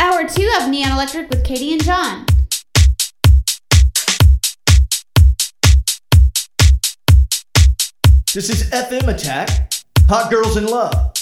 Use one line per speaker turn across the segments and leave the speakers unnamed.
Hour two of Neon Electric with Katie and John.
This is FM Attack, Hot Girls in Love.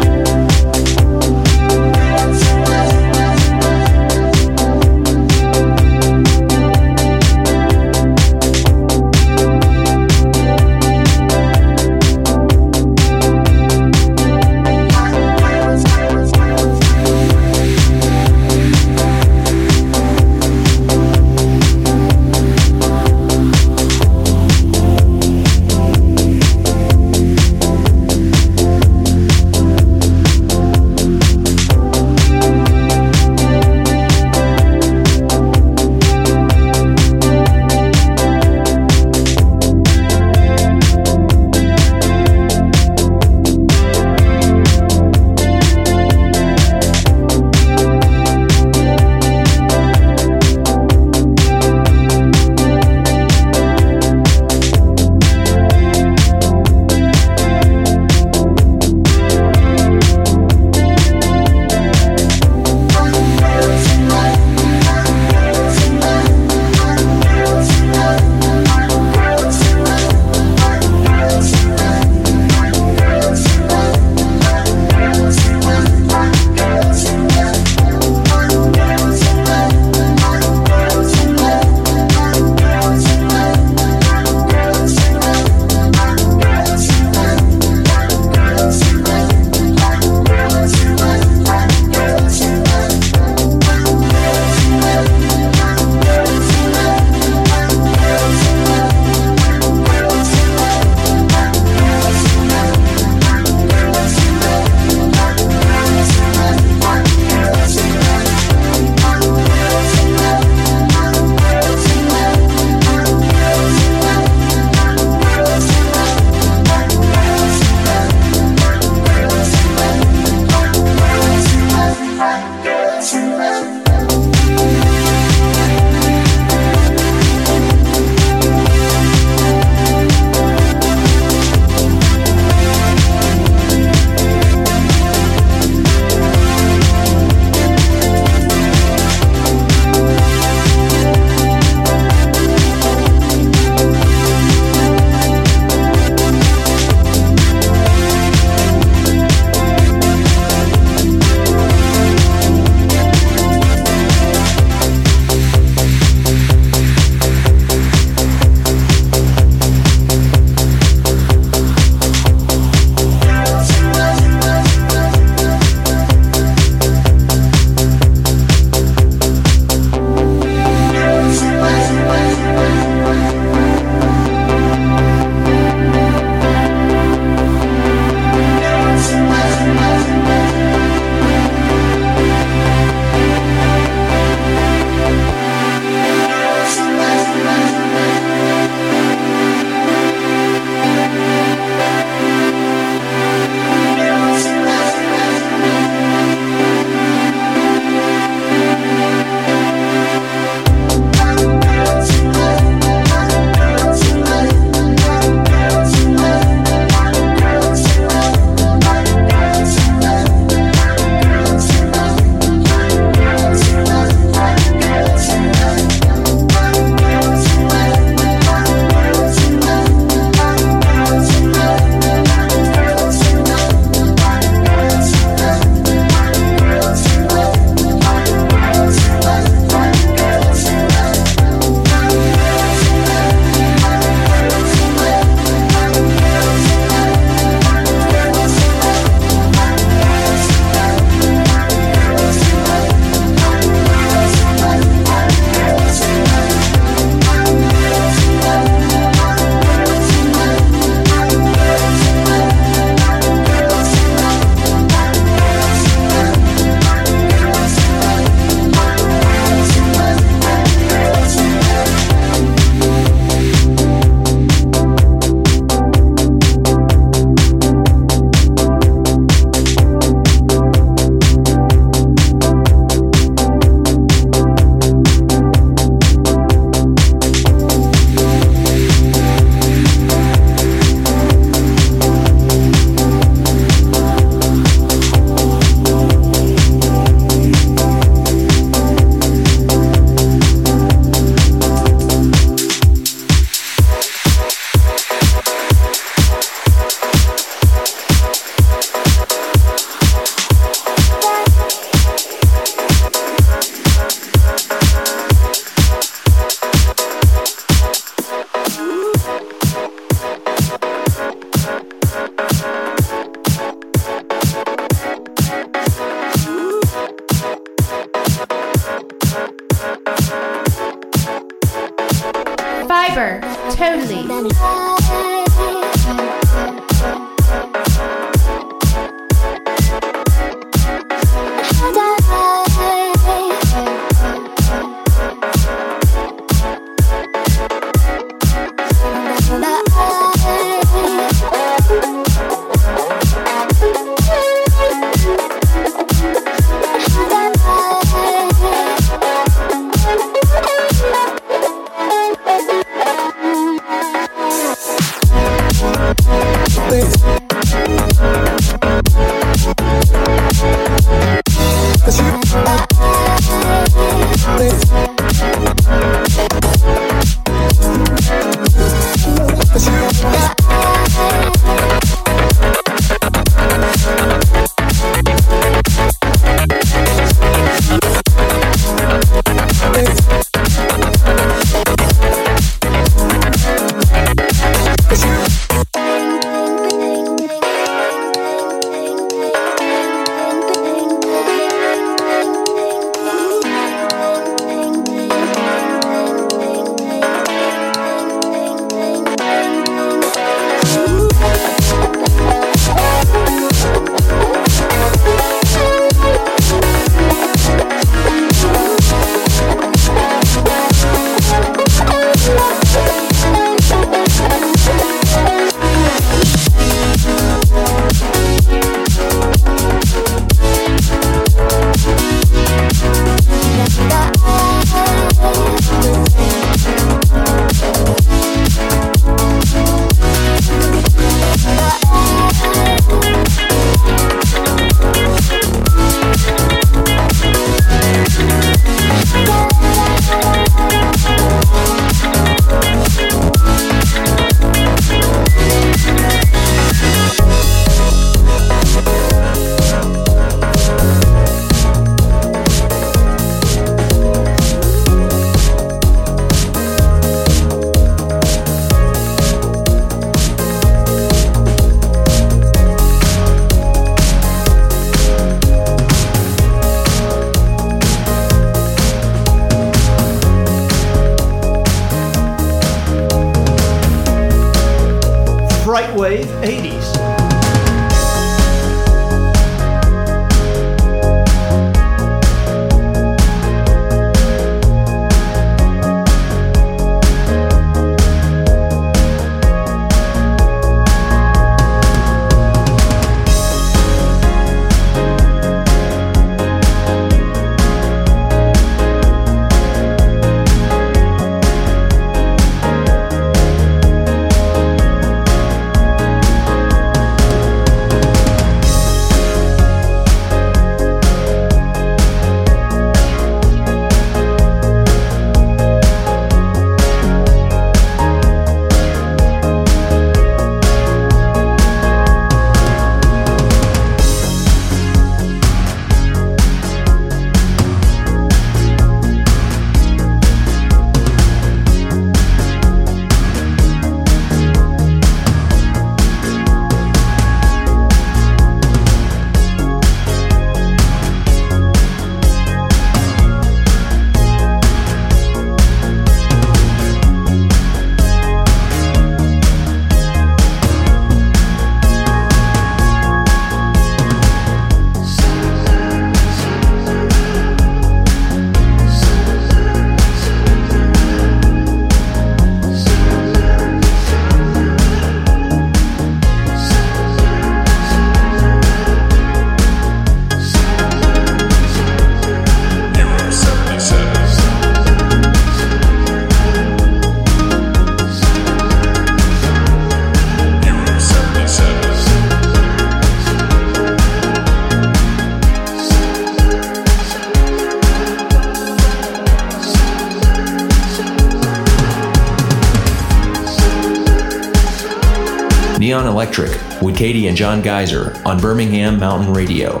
John Geyser on Birmingham Mountain Radio.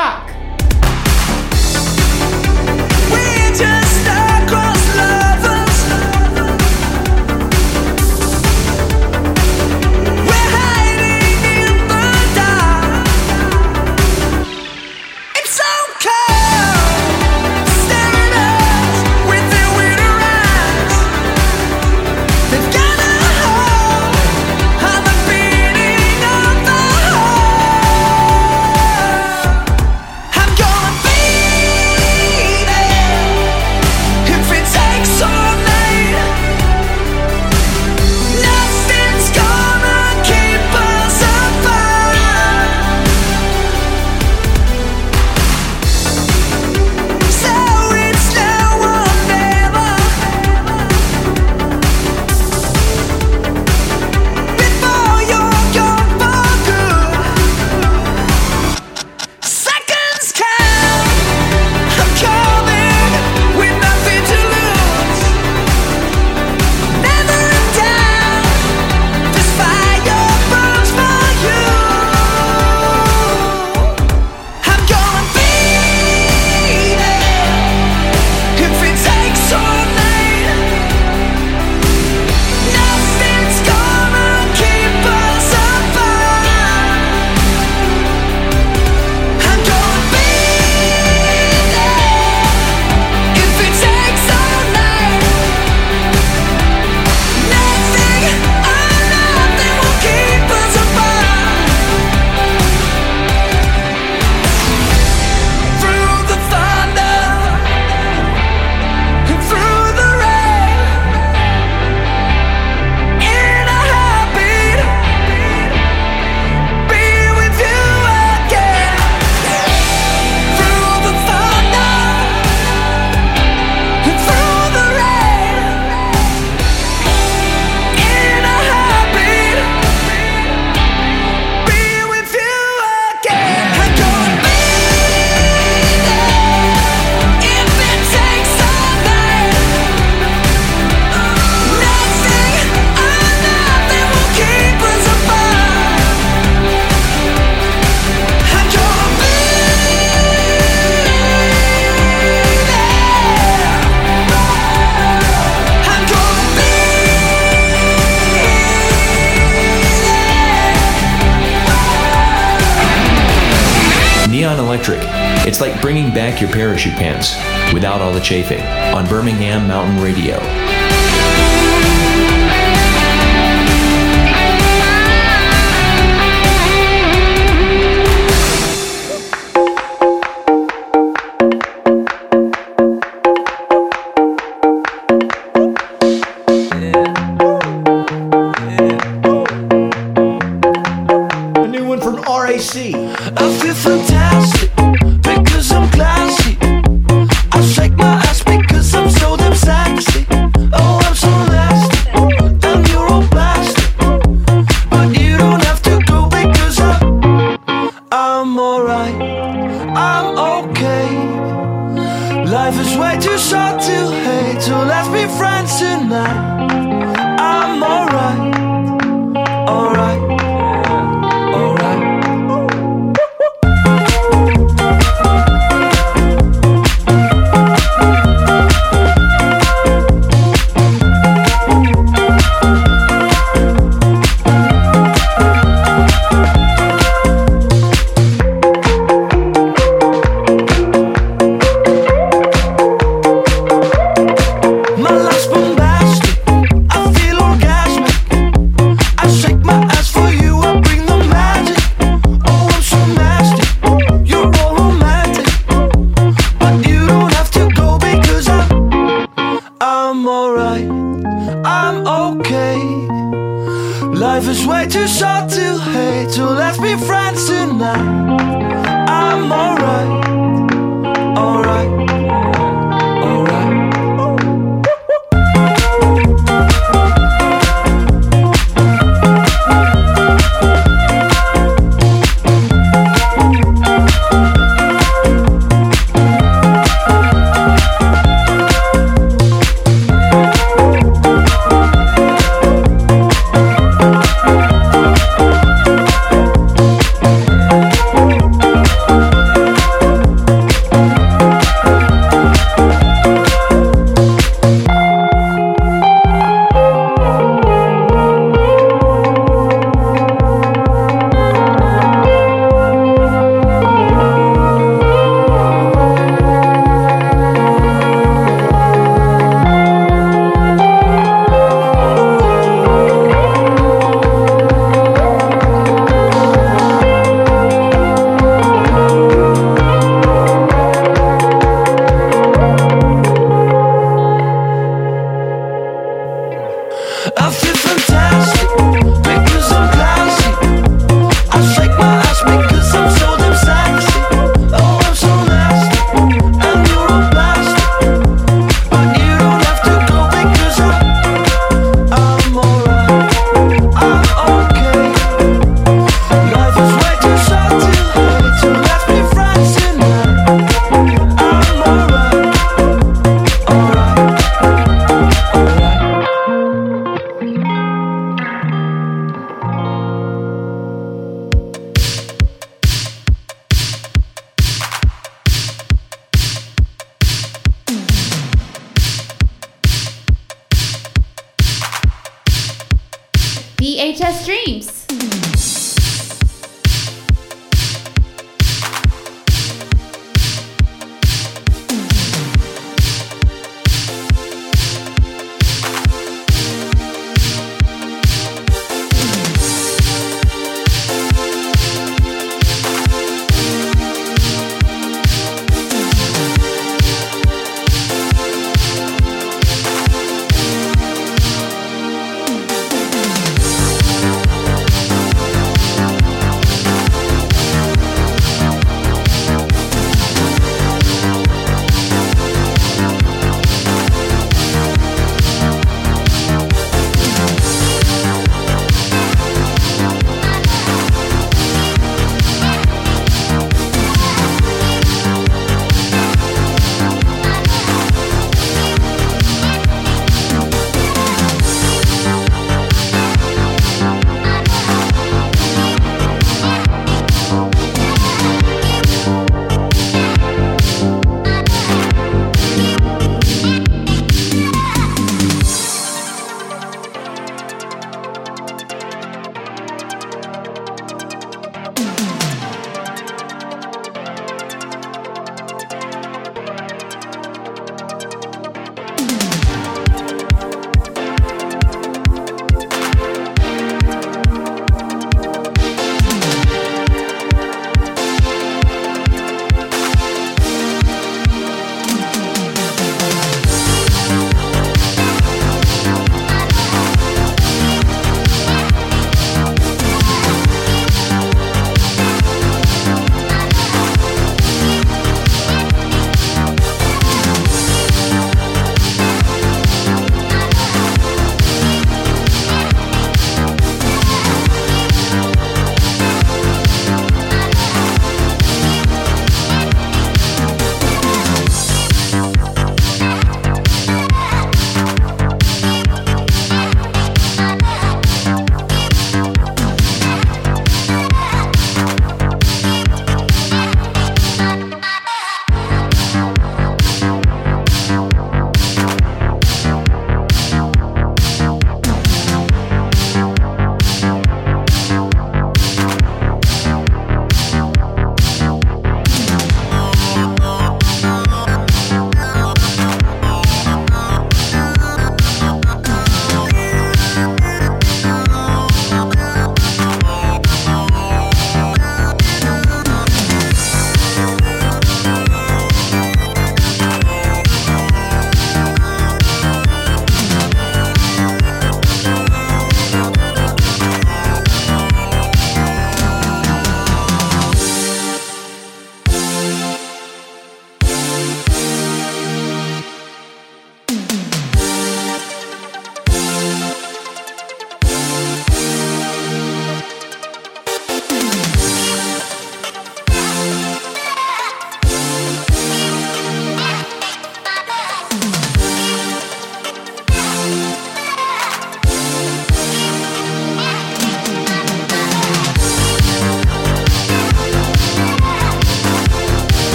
брак. On
Birmingham Mountain Radio.
I feel fantastic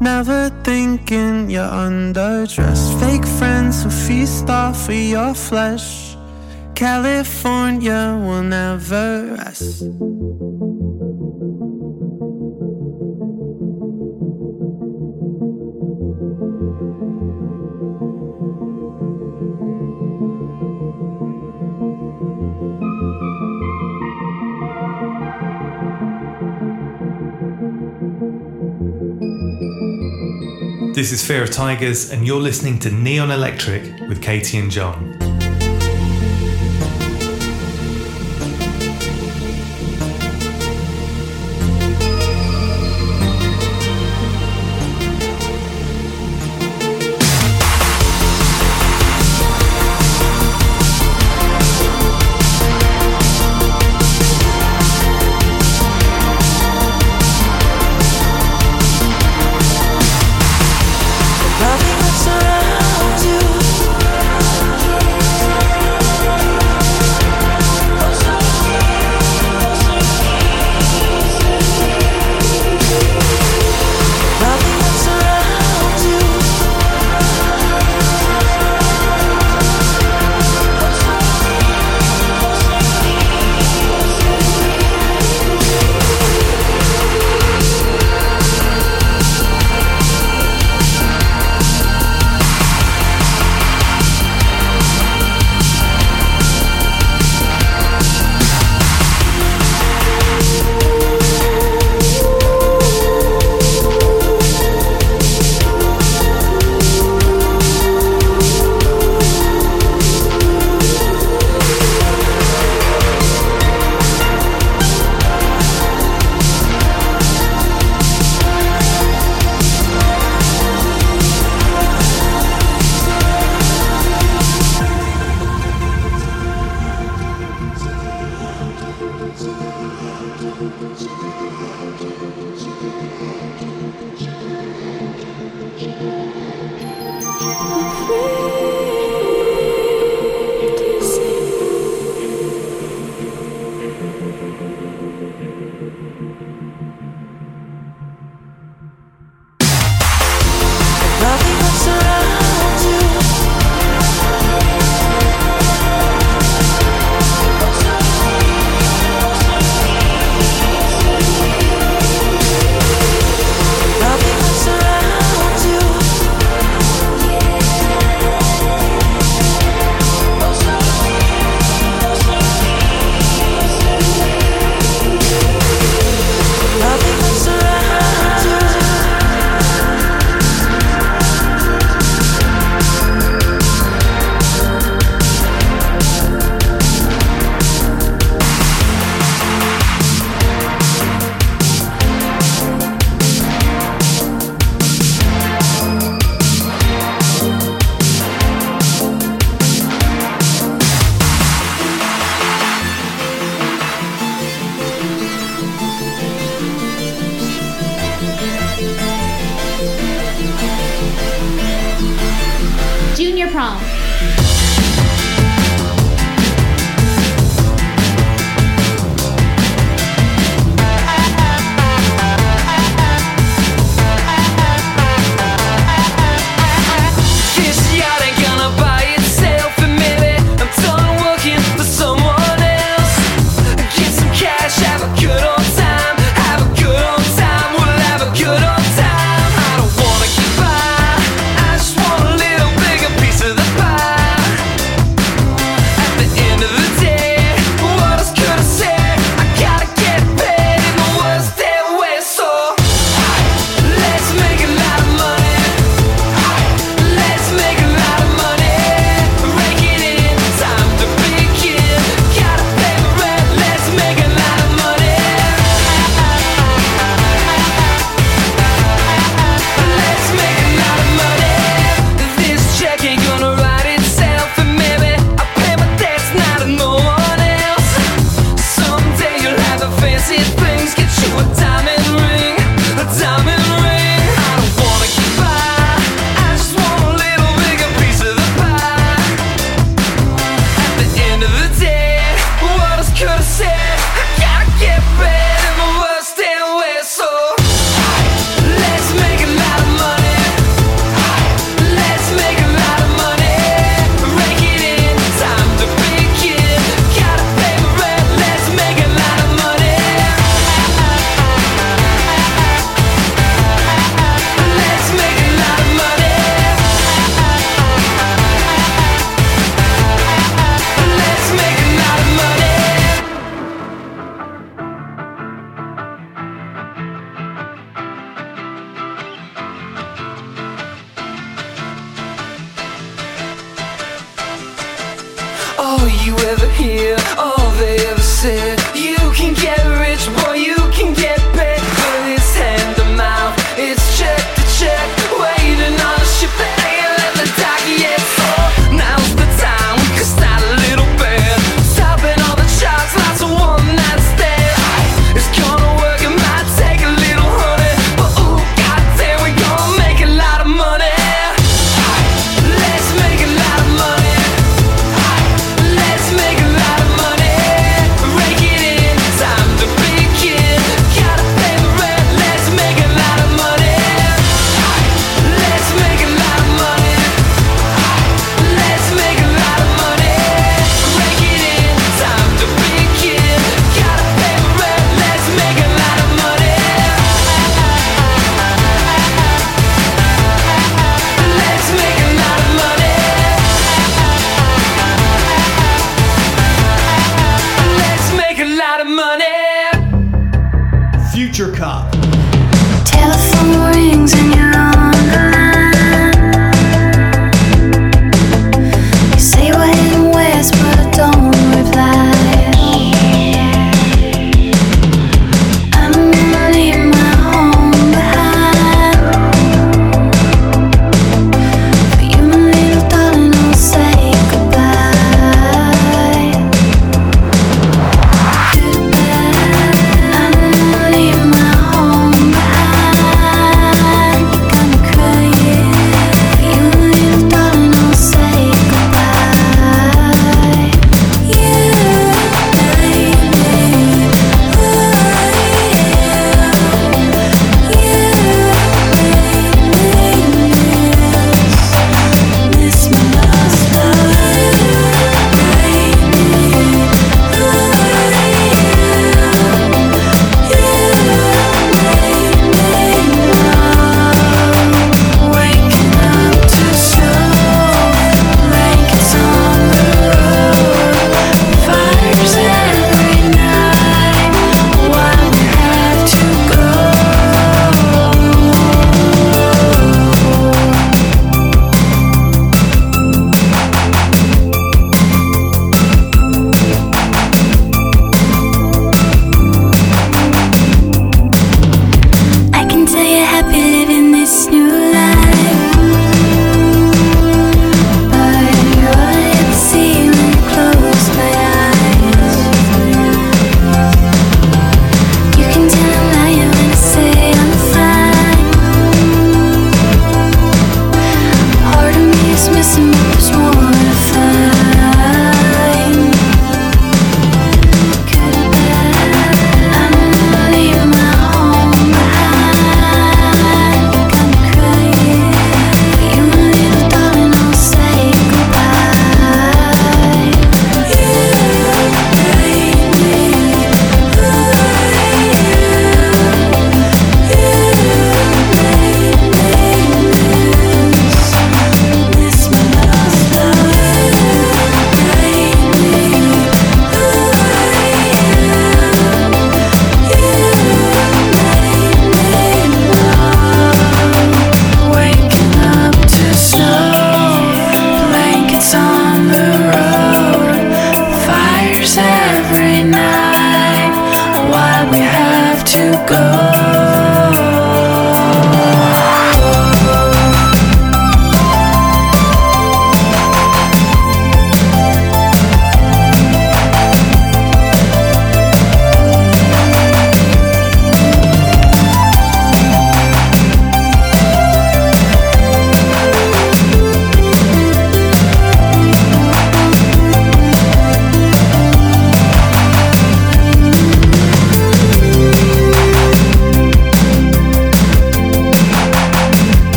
Never thinking you're underdressed. Fake friends who feast off of your flesh. California will never rest.
This is Fear of Tigers, and you're listening to Neon Electric with Katie and John.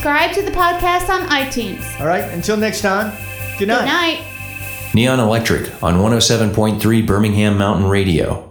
Subscribe to the podcast on iTunes.
All right, until next time, good night.
Good night.
Neon Electric on 107.3 Birmingham Mountain Radio.